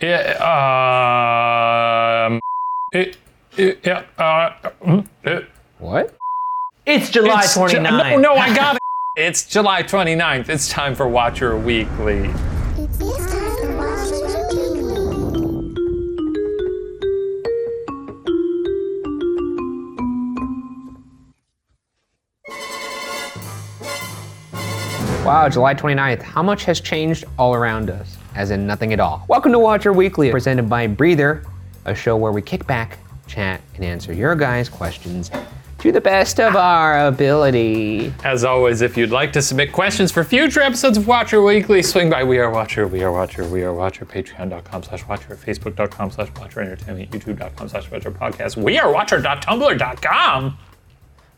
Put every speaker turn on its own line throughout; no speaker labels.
Yeah, um, it, it, yeah, uh, it,
What?
It's July
it's Ju-
29th.
no, no, I got it. It's July 29th. It's time for Watcher Weekly.
Wow, July 29th. How much has changed all around us? As in nothing at all. Welcome to Watcher Weekly, presented by Breather, a show where we kick back, chat, and answer your guys' questions to the best of our ability.
As always, if you'd like to submit questions for future episodes of Watcher Weekly, swing by We Are Watcher, We Are Watcher, We Are Watcher, patreon.com slash watcher, facebook.com slash watcher entertainment, youtube.com slash watcher podcast, we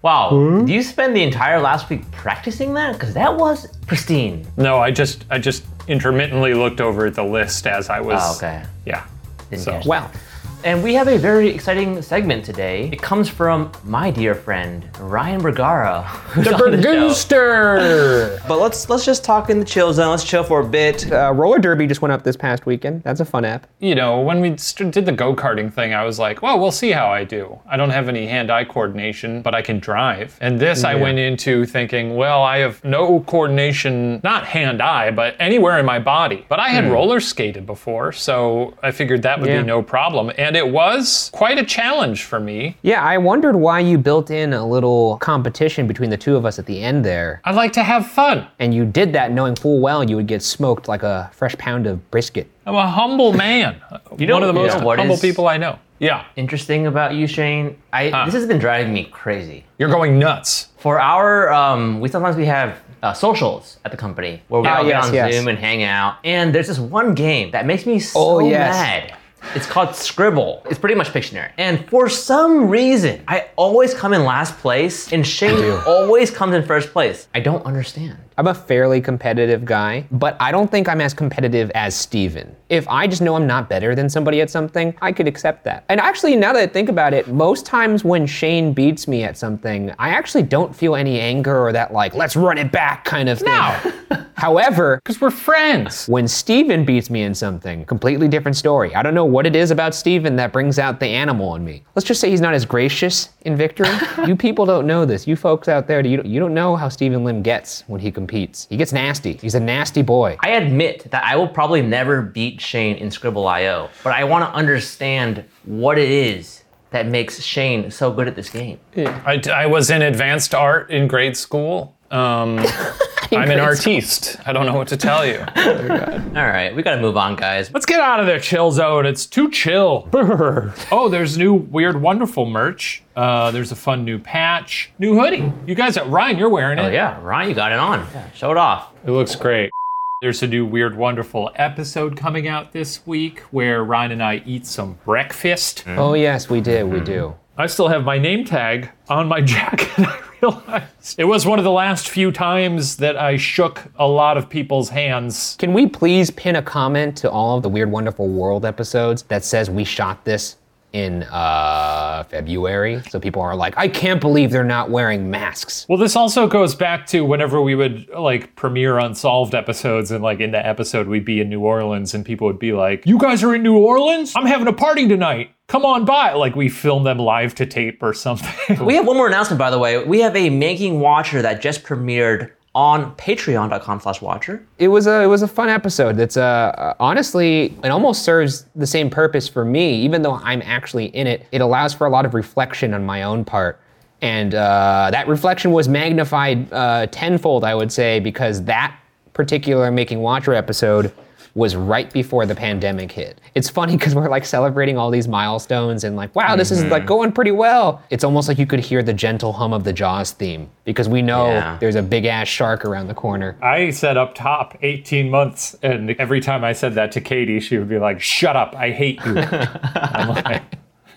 are watcher.tumblr.com.
Wow. Hmm? Did you spend the entire last week practicing that? Because that was pristine.
No, I just I just intermittently looked over at the list as I was.
Oh, okay.
Yeah.
Didn't
So
catch
Well,
And we have a very exciting segment today. It comes from my dear friend, Ryan Bergara.
the
on the show.
Bergooster.
But let's let's just talk in the chill zone. Let's chill for a bit.
uh, Roller Derby just went up this past weekend. That's a fun app.
you know, when we st- did the go karting thing, I was like, well, we'll see how I do. I don't have any hand eye coordination, but I can drive. And this I went into thinking, well, I have no coordination, not hand eye, but anywhere in my body. But I had roller skated before, so I figured that would
Yeah.
be no problem. And it was quite a challenge for me.
Yeah, I wondered why you built in a little competition between the two of us at the end there.
I like to have fun.
And you did that knowing full well you would get smoked like a fresh pound of brisket.
I'm a humble man.
You know-
One of the
you
most
know
humble
is-
people I know. Yeah.
Interesting about you, Shane. I this has been driving me crazy.
You're going nuts.
For our, um, we sometimes we have uh, socials at the company where we
Ah,
all
yes,
get on
yes.
Zoom and hang out. And there's this one game that makes me so
Oh, yes.
mad. It's called Scribble. It's pretty much Pictionary. And for some reason, I always come in last place, and Shane always comes in first place. I don't understand.
I'm a fairly competitive guy, but I don't think I'm as competitive as Steven. If I just know I'm not better than somebody at something, I could accept that. And actually, now that I think about it, most times when Shane beats me at something, I actually don't feel any anger or that, like, let's run it back kind of thing.
No.
However,
Because we're friends.
when Steven beats me in something, completely different story. I don't know what it is about Steven that brings out the animal in me. Let's just say he's not as gracious in victory. you people don't know this. You folks out there, you don't, you don't know how Steven Lim gets when he competes. He gets nasty. He's a nasty boy.
I admit that I will probably never beat Shane in Scribble.io, but I want to understand what it is that makes Shane so good at this game.
I, I was in advanced art in grade school. Um, I'm an artiste. I don't know what to tell you.
All right, we got to move on, guys.
Let's get out of there, chill zone. It's too chill. Oh, there's new weird, wonderful merch. Uh, there's a fun new patch, new hoodie. You guys, Ryan, you're wearing it.
Oh yeah, Ryan, you got it on. Yeah, show it off.
It looks great. There's a new weird, wonderful episode coming out this week where Ryan and I eat some breakfast.
Oh, yes, we did. We do.
I still have my name tag on my jacket. It was one of the last few times that I shook a lot of people's hands.
Can we please pin a comment to all of the Weird Wonderful World episodes that says we shot this in uh, February? So people are like, I can't believe they're not wearing masks.
Well, this also goes back to whenever we would like premiere unsolved episodes, and like in the episode we'd be in New Orleans, and people would be like, "You guys are in New Orleans? I'm having a party tonight. Come on by!" Like we film them live to tape or something.
We have one more announcement, by the way. We have a Making Watcher that just premiered on patreon.com slash watcher.
it was a it was a fun episode. That's uh honestly it almost serves the same purpose for me, even though I'm actually in it. It allows for a lot of reflection on my own part, and uh, that reflection was magnified uh, tenfold, I would say, because that particular Making Watcher episode was right before the pandemic hit. It's funny because we're like celebrating all these milestones and like, wow, this is like mm-hmm. going pretty well. It's almost like you could hear the gentle hum of the Jaws theme because we know
Yeah.
there's a big ass shark around the corner.
I said up top 18 months, and every time I said that to Katie, she would be like, "Shut up! I hate you." I'm like,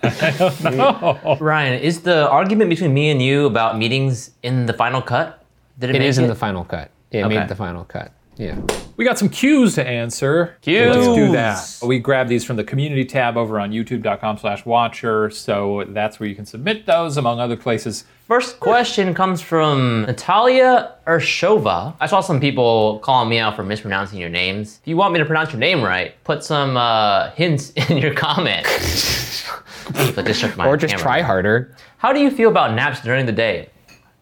I don't know.
Ryan, is the argument between me and you about meetings in the final cut? Did
It
make
is in the final cut. It
Okay.
made the final cut. Yeah.
We got some cues to answer.
Cues.
Let's do that. We grab these from the community tab over on youtube.com slash watcher. So that's where you can submit those, among other places.
First question comes from Natalia Urshova. I saw some people calling me out for mispronouncing your names. If you want me to pronounce your name right, put some uh, hints in your comment. so just my
Or just
camera.
try harder.
How do you feel about naps during the day?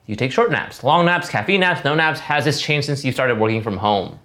You take short naps, long naps, caffeine naps, no naps? Has this changed since you started working from home?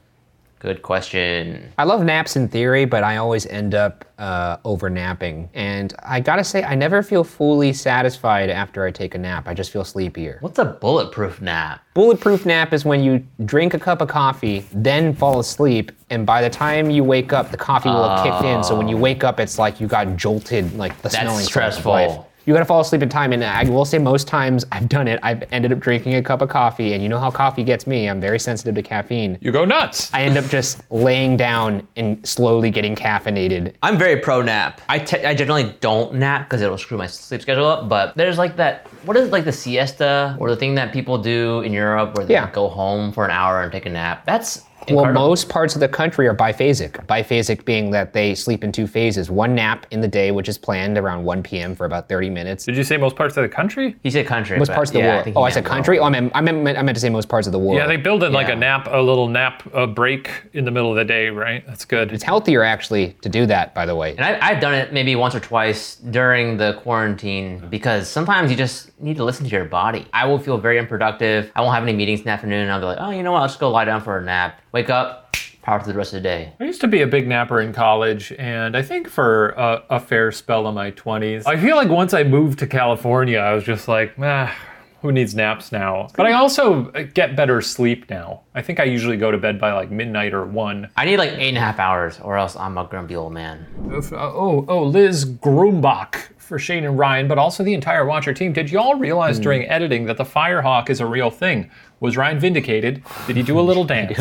Good question.
I love naps in theory, but I always end up uh, over napping. And I gotta say, I never feel fully satisfied after I take a nap. I just feel sleepier.
What's a bulletproof nap?
Bulletproof nap is when you drink a cup of coffee, then fall asleep, and by the time you wake up, the coffee will have kicked in. So when you wake up, it's like you got jolted, like the smelling salts of
stressful.
Life. You gotta fall asleep in time, and I will say most times I've done it. I've ended up drinking a cup of coffee, and you know how coffee gets me. I'm very sensitive to caffeine.
You go nuts.
I end up just laying down and slowly getting caffeinated.
I'm very pro nap.
I, te- I generally don't nap because it'll screw my sleep schedule up. But there's like that. What is it, like the siesta or the thing that people do in Europe where they
Yeah.
go home for an hour and take a nap? That's
Well, most parts of the country are biphasic. Biphasic being that they sleep in two phases one nap in the day, which is planned around 1 p.m. for about 30 minutes.
Did you say most parts of the country?
He said country.
Most parts of the
yeah,
world.
think he
Oh, I
meant
said
world.
country? Oh, I meant, I, meant, I meant to say most parts of the world.
Yeah, they build in like a nap, a little nap, a break in the middle of the day, right? That's good.
It's healthier actually to do that, by the way.
And I, I've done it maybe once or twice during the quarantine because sometimes you just need to listen to your body. I will feel very unproductive. I won't have any meetings in the afternoon. And I'll be like, oh, you know what? I'll just go lie down for a nap. Wake up, power through the rest of the day.
I used to be a big napper in college, and I think for a, a fair spell of my 20s. I feel like once I moved to California, I was just like, ah, who needs naps now? But I also get better sleep now. I think I usually go to bed by like midnight or one.
I need like eight and a half hours or else I'm a grumpy old man.
Uh, Oh, oh, Liz Grumbach for Shane and Ryan, but also the entire Watcher team. Did y'all realize during editing that the Firehawk is a real thing? Was Ryan vindicated? Did he do a little dance?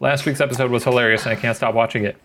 Last week's episode was hilarious, and I can't stop watching it.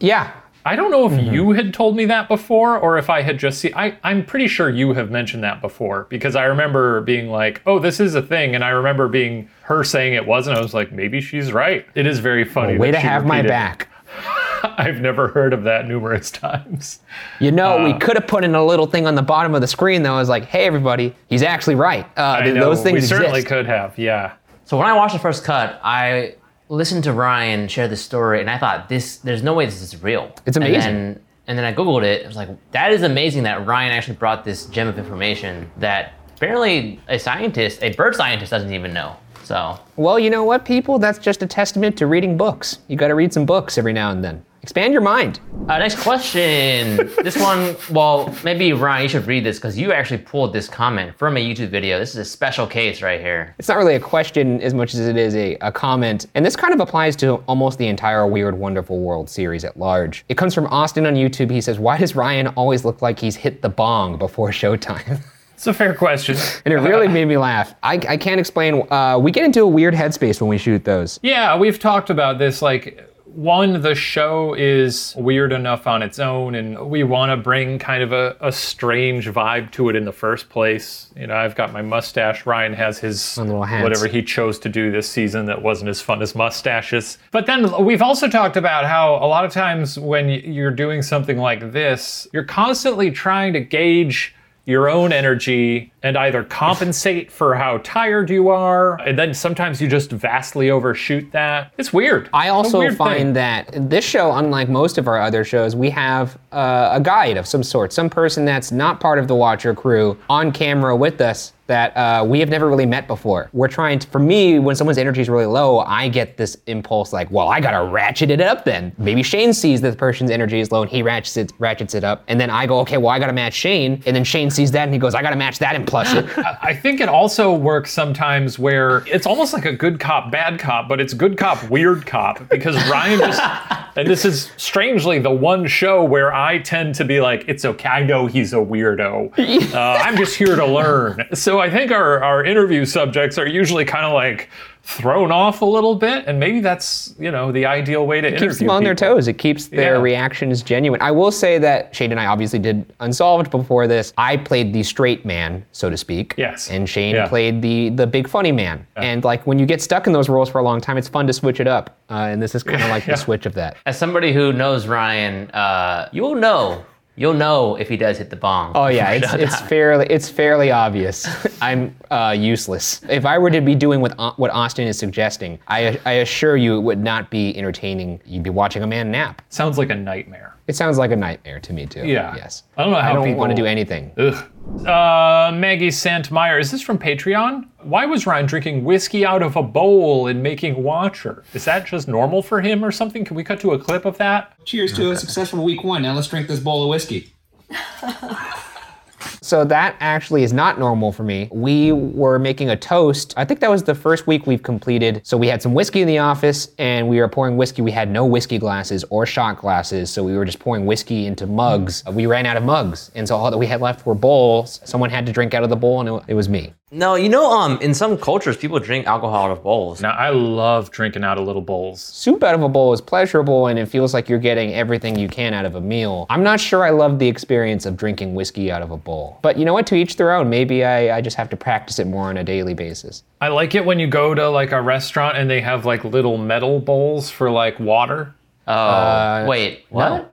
Yeah.
I don't know if you had told me that before or if I had just seen. I, I'm pretty sure you have mentioned that before because I remember being like, oh, this is a thing. And I remember being her saying it wasn't. I was like, maybe she's right. It is very funny.
Way to
she
have my back.
I've never heard of that numerous times.
You know,
Uh,
we could have put in a little thing on the bottom of the screen that was like, hey, everybody, he's actually right. Uh,
I
th-
know,
those things
we certainly
exist.
could have, yeah.
So when I watched the first cut, I listened to Ryan share the story, and I thought this. There's no way this is real.
It's
And
amazing.
then, and then I googled it. I was like, that is amazing that Ryan actually brought this gem of information that apparently a scientist, a bird scientist, doesn't even know. So
Well, you know what, people? That's just a testament to reading books. You got to read some books every now and then. Expand your mind.
Uh, next question. this one, well, maybe Ryan, you should read this because you actually pulled this comment from a YouTube video. This is a special case right here.
It's not really a question as much as it is a, a comment. And this kind of applies to almost the entire Weird Wonderful World series at large. It comes from Austin on YouTube. He says, Why does Ryan always look like he's hit the bong before showtime?
It's a fair question.
and it really made me laugh. I, I can't explain. Uh, we get into a weird headspace when we shoot those.
Yeah, we've talked about this. Like, one, the show is weird enough on its own, and we want to bring kind of a, a strange vibe to it in the first place. You know, I've got my mustache. Ryan has his whatever he chose to do this season that wasn't as fun as mustaches. But then we've also talked about how a lot of times when you're doing something like this, you're constantly trying to gauge your own energy and either compensate for how tired you are, and then sometimes you just vastly overshoot that. It's weird.
I also
weird
find
thing.
that this show, unlike most of our other shows, we have uh, a guide of some sort, some person that's not part of the Watcher crew on camera with us that uh, we have never really met before. We're trying to, for me, when someone's energy is really low, I get this impulse like, well, I gotta ratchet it up then. Maybe Shane sees that the person's energy is low and he ratchets it, ratchets it up. And then I go, okay, well, I gotta match Shane. And then Shane sees that and he goes, I gotta match that and plus it.
I think it also works sometimes where it's almost like a good cop, bad cop, but it's good cop, weird cop because Ryan just, and this is strangely the one show where I tend to be like, it's okay, I know he's a weirdo. Uh, I'm just here to learn. So I think our, our interview subjects are usually kind of like thrown off a little bit, and maybe that's you know the ideal way to
keeps them
interview
on their toes. It keeps their
Yeah.
reactions genuine. I will say that Shane and I obviously did Unsolved before this. I played the straight man, so to speak.
Yes.
And Shane
Yeah.
played the the big funny man. And like when you get stuck in those roles for a long time, it's fun to switch it up. Uh, and this is kind of like
Yeah.
the switch of that.
As somebody who knows Ryan, uh, you'll know. You'll know if he does hit the bong.
Oh yeah, it's, it's fairly it's fairly obvious. I'm uh, useless. If I were to be doing what Au- what Austin is suggesting, I I assure you it would not be entertaining. You'd be watching a man nap.
Sounds like a nightmare.
It sounds like a nightmare to me too.
Yeah.
Yes.
I don't know how
I don't
people
want to do anything.
Ugh. Uh, Maggie Santmeyer, is this from Patreon? Why was Ryan drinking whiskey out of a bowl and making Watcher? Is that just normal for him or something? Can we cut to a clip of that?
Cheers to a successful week one. Now let's drink this bowl of whiskey.
So that actually is not normal for me. We were making a toast. I think that was the first week we've completed. So we had some whiskey in the office and we were pouring whiskey. We had no whiskey glasses or shot glasses. So we were just pouring whiskey into mugs. We ran out of mugs. And so all that we had left were bowls. Someone had to drink out of the bowl and it, it was me.
No, you know, um, in some cultures, people drink alcohol out of bowls.
Now, I love drinking out of little bowls.
Soup out of a bowl is pleasurable and it feels like you're getting everything you can out of a meal. I'm not sure I love the experience of drinking whiskey out of a bowl. But you know what? To each their own. Maybe I, I just have to practice it more on a daily basis.
I like it when you go to like a restaurant and they have like little metal bowls for like water.
Oh, wait, what?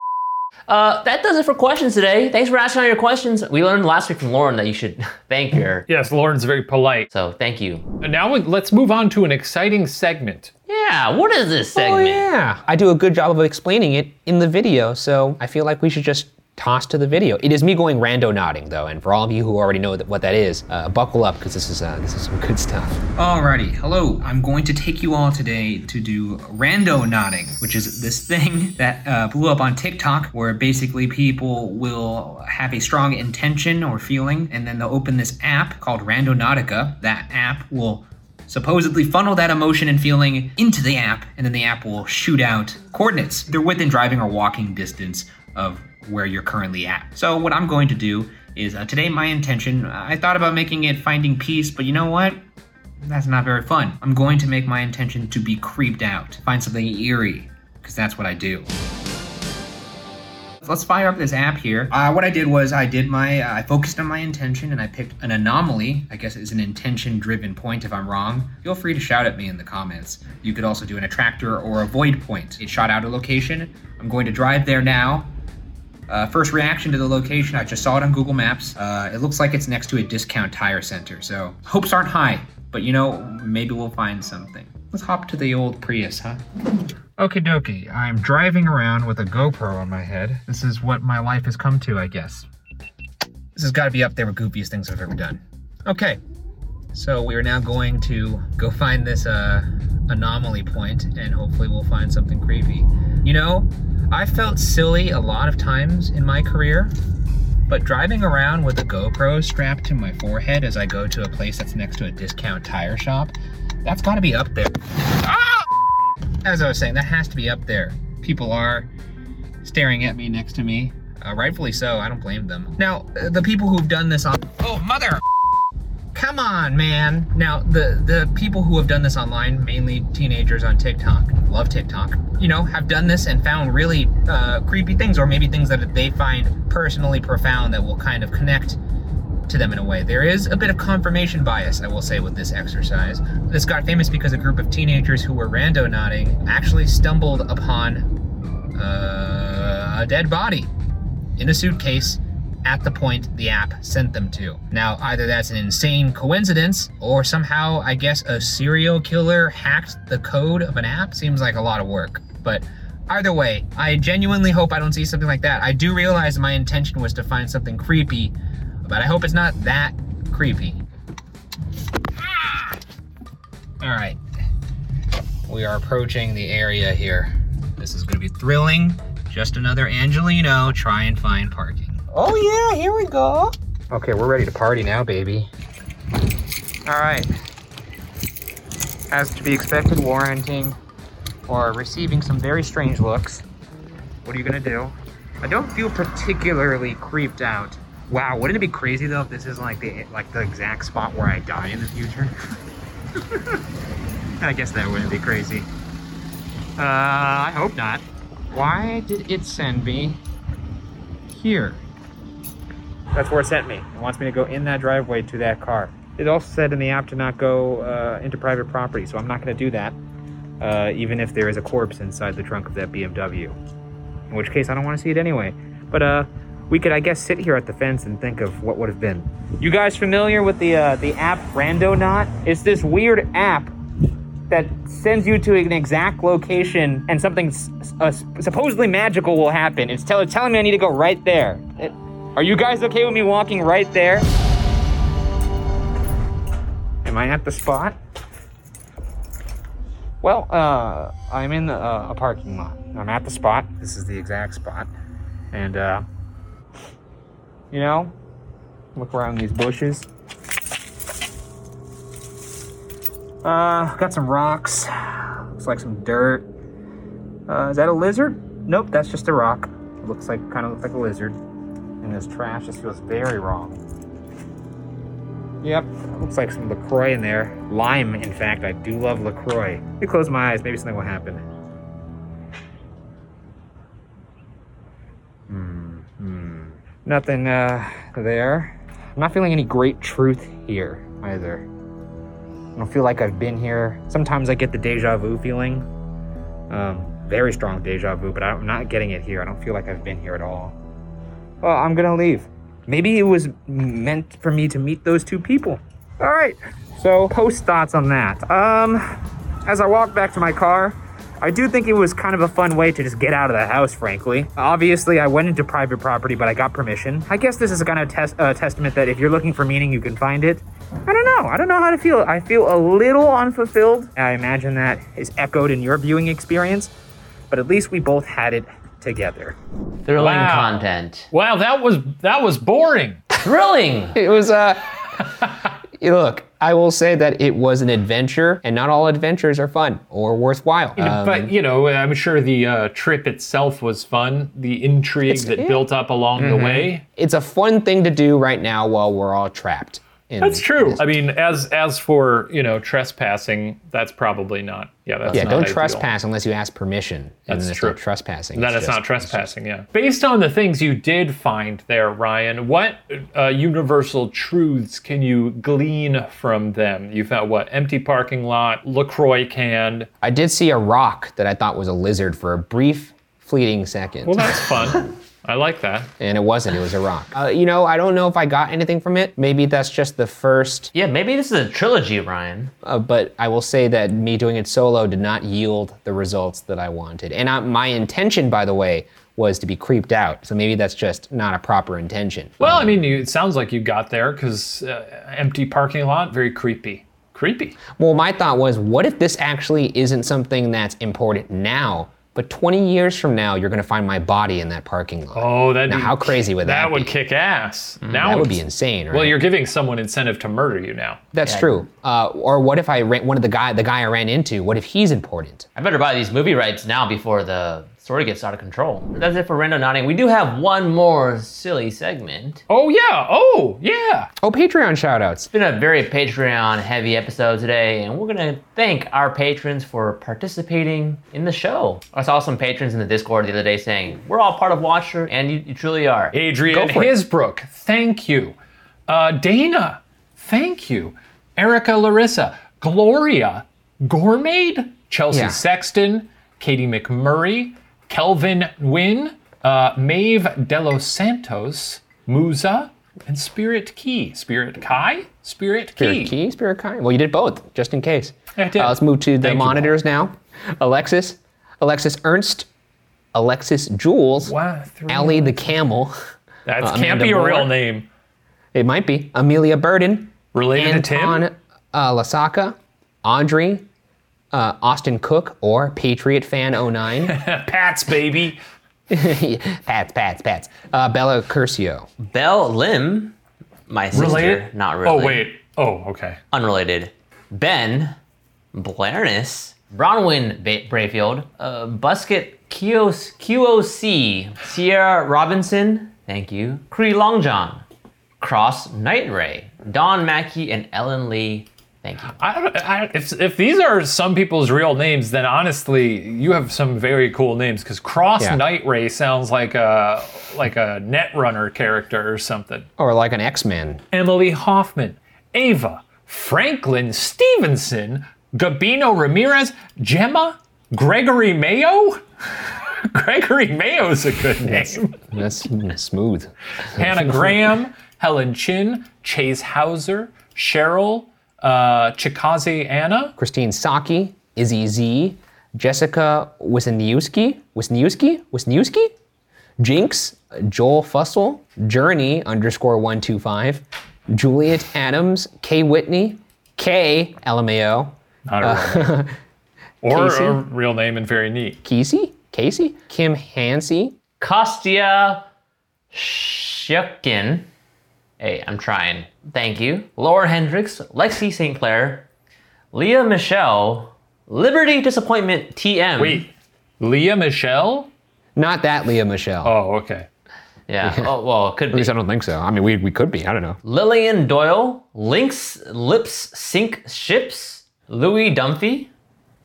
Uh, that does it for questions today. Thanks for asking all your questions. We learned last week from Lauren that you should thank her.
Yes, Lauren's very polite.
So thank you.
And now we- let's move on to an exciting segment.
Yeah, what is this segment?
Oh
segment?
yeah, I do a good job of explaining it in the video, so I feel like we should just toss to the video. It is me going randonauting though, and for all of you who already know what that is, uh, buckle up because this is uh, this is some good stuff.
Alrighty, hello. I'm going to take you all today to do randonauting, which is this thing that uh, blew up on TikTok, where basically people will have a strong intention or feeling, and then they'll open this app called Randonautica. That app will supposedly funnel that emotion and feeling into the app, and then the app will shoot out coordinates. They're within driving or walking distance of where you're currently at. So, what I'm going to do is uh, today, my intention, I thought about making it finding peace, but you know what? That's not very fun. I'm going to make my intention to be creeped out, find something eerie, because that's what I do. Let's fire up this app here. Uh, what I did was I did my, uh, I focused on my intention and I picked an anomaly. I guess it's an intention driven point if I'm wrong. Feel free to shout at me in the comments. You could also do an attractor or a void point. It shot out a location. I'm going to drive there now. Uh, first reaction to the location, I just saw it on Google Maps. Uh, it looks like it's next to a discount tire center, so hopes aren't high, but you know, maybe we'll find something. Let's hop to the old Prius, huh? Okie dokie, I'm driving around with a GoPro on my head. This is what my life has come to, I guess. This has got to be up there with goofiest things I've ever done. Okay, so we are now going to go find this uh, anomaly point, and hopefully we'll find something creepy. You know, I felt silly a lot of times in my career, but driving around with a GoPro strapped to my forehead as I go to a place that's next to a discount tire shop, that's got to be up there. Ah! As I was saying, that has to be up there. People are staring at me next to me. Uh, rightfully so. I don't blame them. Now, uh, the people who've done this on. Oh, mother! Come on, man. Now, the the people who have done this online, mainly teenagers on TikTok, love TikTok, you know, have done this and found really uh, creepy things, or maybe things that they find personally profound that will kind of connect to them in a way. There is a bit of confirmation bias, I will say, with this exercise. This got famous because a group of teenagers who were randonauting actually stumbled upon uh, a dead body in a suitcase at the point the app sent them to. Now, either that's an insane coincidence, or somehow, I guess, a serial killer hacked the code of an app. Seems like a lot of work. But either way, I genuinely hope I don't see something like that. I do realize my intention was to find something creepy, but I hope it's not that creepy. Ah! All right. We are approaching the area here. This is going to be thrilling. Just another Angeleno try and find parking. Oh yeah, here we go. Okay, we're ready to party now, baby. All right. As to be expected, warranting or receiving some very strange looks. What are you gonna do? I don't feel particularly creeped out. Wow, wouldn't it be crazy though if this is like the like the exact spot where I die in the future?
I guess that wouldn't be crazy. Uh, I hope not. Why did it send me here? That's where it sent me. It wants me to go in that driveway to that car. It also said in the app to not go uh, into private property, so I'm not going to do that, uh, even if there is a corpse inside the trunk of that BMW. In which case, I don't want to see it anyway. But uh, we could, I guess, sit here at the fence and think of what would have been. You guys familiar with the uh, the app Randonaut? It's this weird app that sends you to an exact location and something s- uh, supposedly magical will happen. It's tell- telling me I need to go right there. It- are you guys okay with me walking right there? Am I at the spot? Well, uh, I'm in uh, a parking lot. I'm at the spot. This is the exact spot. And, uh, you know, look around these bushes. Uh, got some rocks. Looks like some dirt. Uh, is that a lizard? Nope, that's just a rock. Looks like, kind of looks like a lizard. And this trash just feels very wrong. Yep, looks like some LaCroix in there. Lime, in fact. I do love LaCroix. Let me close my eyes. Maybe something will happen. Hmm, hmm. Nothing, uh, there. I'm not feeling any great truth here, either. I don't feel like I've been here. Sometimes I get the deja vu feeling. Um, very strong deja vu, but I'm not getting it here. I don't feel like I've been here at all. Well, I'm gonna leave. Maybe it was meant for me to meet those two people. All right. So, post thoughts on that. Um, as I walk back to my car, I do think it was kind of a fun way to just get out of the house, frankly. Obviously, I went into private property, but I got permission. I guess this is a kind of tes- uh, testament that if you're looking for meaning, you can find it. I don't know. I don't know how to feel. I feel a little unfulfilled. I imagine that is echoed in your viewing experience, but at least we both had it together.
Thrilling
Wow.
content.
Wow, that was that was boring.
Thrilling.
It was uh look, I will say that it was an adventure, and not all adventures are fun or worthwhile. Um,
but you know, I'm sure the uh, trip itself was fun. The intrigue that
yeah.
built up along
Mm-hmm.
the way.
it's a fun thing to do right now while we're all trapped. In
That's true.
this-
I mean, as as for you know trespassing, that's probably not. Yeah, that's
yeah, don't
ideal.
trespass unless you ask permission. And
That's
then
true.
not trespassing.
Then it's,
just-
not trespassing. Yeah. Based on the things you did find there, Ryan, what uh, universal truths can you glean from them? You found what? Empty parking lot, LaCroix can.
I did see a rock that I thought was a lizard for a brief, fleeting second.
Well, that's fun. I like that.
and it wasn't, it was a rock. Uh, you know, I don't know if I got anything from it. Maybe that's just the first,
Yeah, maybe this is a trilogy, Ryan.
uh, but I will say that me doing it solo did not yield the results that I wanted. And I, my intention, by the way, was to be creeped out. So maybe that's just not a proper intention.
Well, I mean, you, it sounds like you got there because uh, empty parking lot, very creepy. Creepy.
Well, my thought was, what if this actually isn't something that's important now, but 20 years from now, you're going to find my body in that parking lot?
Oh, that.
Now, how crazy would that be?
That would
be?
kick ass. Now
that would be insane, right?
Well, you're giving someone incentive to murder you now.
That's true. Uh, or what if I ran one of the guy the guy I ran into? What if he's important?
I better buy these movie rights now before the story gets out of control. That's it for Randonauting. We do have one more silly segment.
Oh yeah. Oh yeah.
Oh, Patreon shoutouts.
It's been a very Patreon heavy episode today, and we're gonna thank our patrons for participating in the show. I saw some patrons in the Discord the other day saying, We're all part of Watcher, and you, you truly are.
Adrian
Go for it.
Hisbrook, thank you. Uh, Dana, thank you. Erica Larissa, Gloria, Gourmaid, Chelsea
Yeah.
Sexton, Katie McMurray, Kelvin Nguyen, uh, Maeve Delos Santos, Musa, and Spirit Key. Spirit Kai? Spirit Key.
Spirit Key, Spirit Kind. Well, you did both, just in case.
I did.
Uh, let's move to the
Thank you,
monitors now. Alexis, Alexis Ernst, Alexis Jules,
Wow,
Allie the Camel.
That
uh,
can't be a real name.
It might be Amelia Burden,
Related to Tim?
uh, Lasaka, Audrey, uh, Austin Cook, or Patriot Fan 09.
Pats, baby.
Pats, Pats, Pats. Uh, Bella Curcio.
Belle Lim, my sister,
Related?
not really.
Oh, wait. Oh, okay.
Unrelated. Ben Blairness, Bronwyn ba- Brayfield, uh, Busket Kios, QOC, Sierra Robinson, thank you, Cree Longjohn, Cross Night Ray, Don Mackey, and Ellen Lee Thank you.
I don't, I, if, if these are some people's real names, then honestly, you have some very cool names. Because Cross
Yeah.
Night Ray sounds like a like a Netrunner character or something.
Or like an X-Men.
Emily Hoffman, Ava, Franklin Stevenson, Gabino Ramirez, Gemma, Gregory Mayo. Gregory Mayo's a good name.
That's smooth.
Hannah Graham, Helen Chin, Chase Hauser, Cheryl, uh, Chikazi Anna,
Christine Saki, Izzy Z, Jessica Wisniewski, Wisniewski, Wisniewski, Jinx, Joel Fussell, Journey underscore one two five, Juliet Adams, Kay Whitney, K LMAO,
not a real name. Or
Casey?
a real name and very neat.
Casey, Casey, Kim Hansey,
Kostya Shukin. Hey, I'm trying. Thank you. Laura Hendricks, Lexi St. Clair, Leah Michelle, Liberty Disappointment TM.
Wait, Leah Michelle?
not that Leah Michelle.
Oh, okay.
Yeah. Oh, well, it could be.
At
be.
least I don't think so. I mean, we, we could be. I don't know.
Lillian Doyle, Lynx Lips Sink Ships, Louis Dunphy,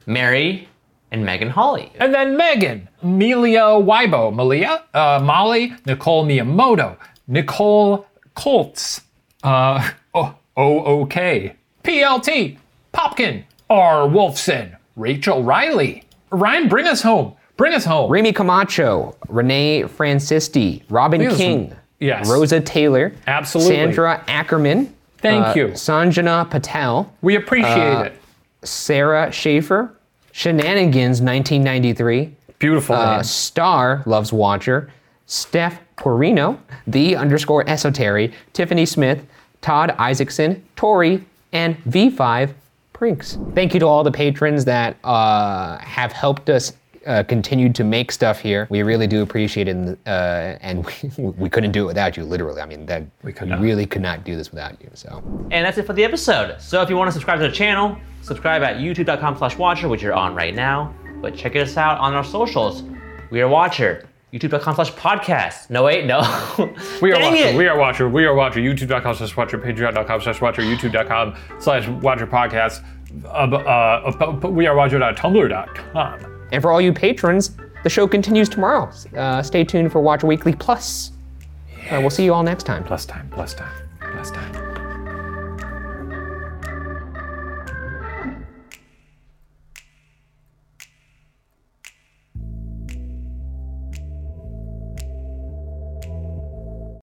Mary, and Megan Hawley.
And then Megan, Melia Weibo, Malia, uh, Molly, Nicole Miyamoto, Nicole Colts, uh, oh, OOK, PLT, Popkin, R. Wolfson, Rachel Riley. Ryan, bring us home. Bring us home.
Remy Camacho, Renee Francisti, Robin King,
yes.
Rosa Taylor,
Absolutely.
Sandra Ackerman,
Thank
uh,
you.
Sanjana Patel,
We appreciate it.
Sarah Schaefer, Shenanigans 1993,
Beautiful
uh. Star Loves Watcher, Steph Porino, the underscore esoteric, Tiffany Smith, Todd Isaacson, Tori, and V5 Prinks. Thank you to all the patrons that uh, have helped us uh, continue to make stuff here. We really do appreciate it, and, uh, and we, we couldn't do it without you. Literally, I mean, that we
could not.
really could not do this without you. So.
And that's it for the episode. So if you want to subscribe to the channel, subscribe at youtube.com slash watcher, which you're on right now. But check us out on our socials. We are Watcher. YouTube.com slash podcast. No, wait, no.
We are
Dang
Watcher.
it.
We are Watcher. We are Watcher. YouTube.com slash Watcher. Patreon.com slash Watcher. YouTube.com slash Watcher Podcast. Uh, uh, uh, we are Watcher.tumblr.com.
And for all you patrons, the show continues tomorrow. Uh, stay tuned for Watcher Weekly Plus. Uh, we'll see you all next time.
Plus time. Plus time.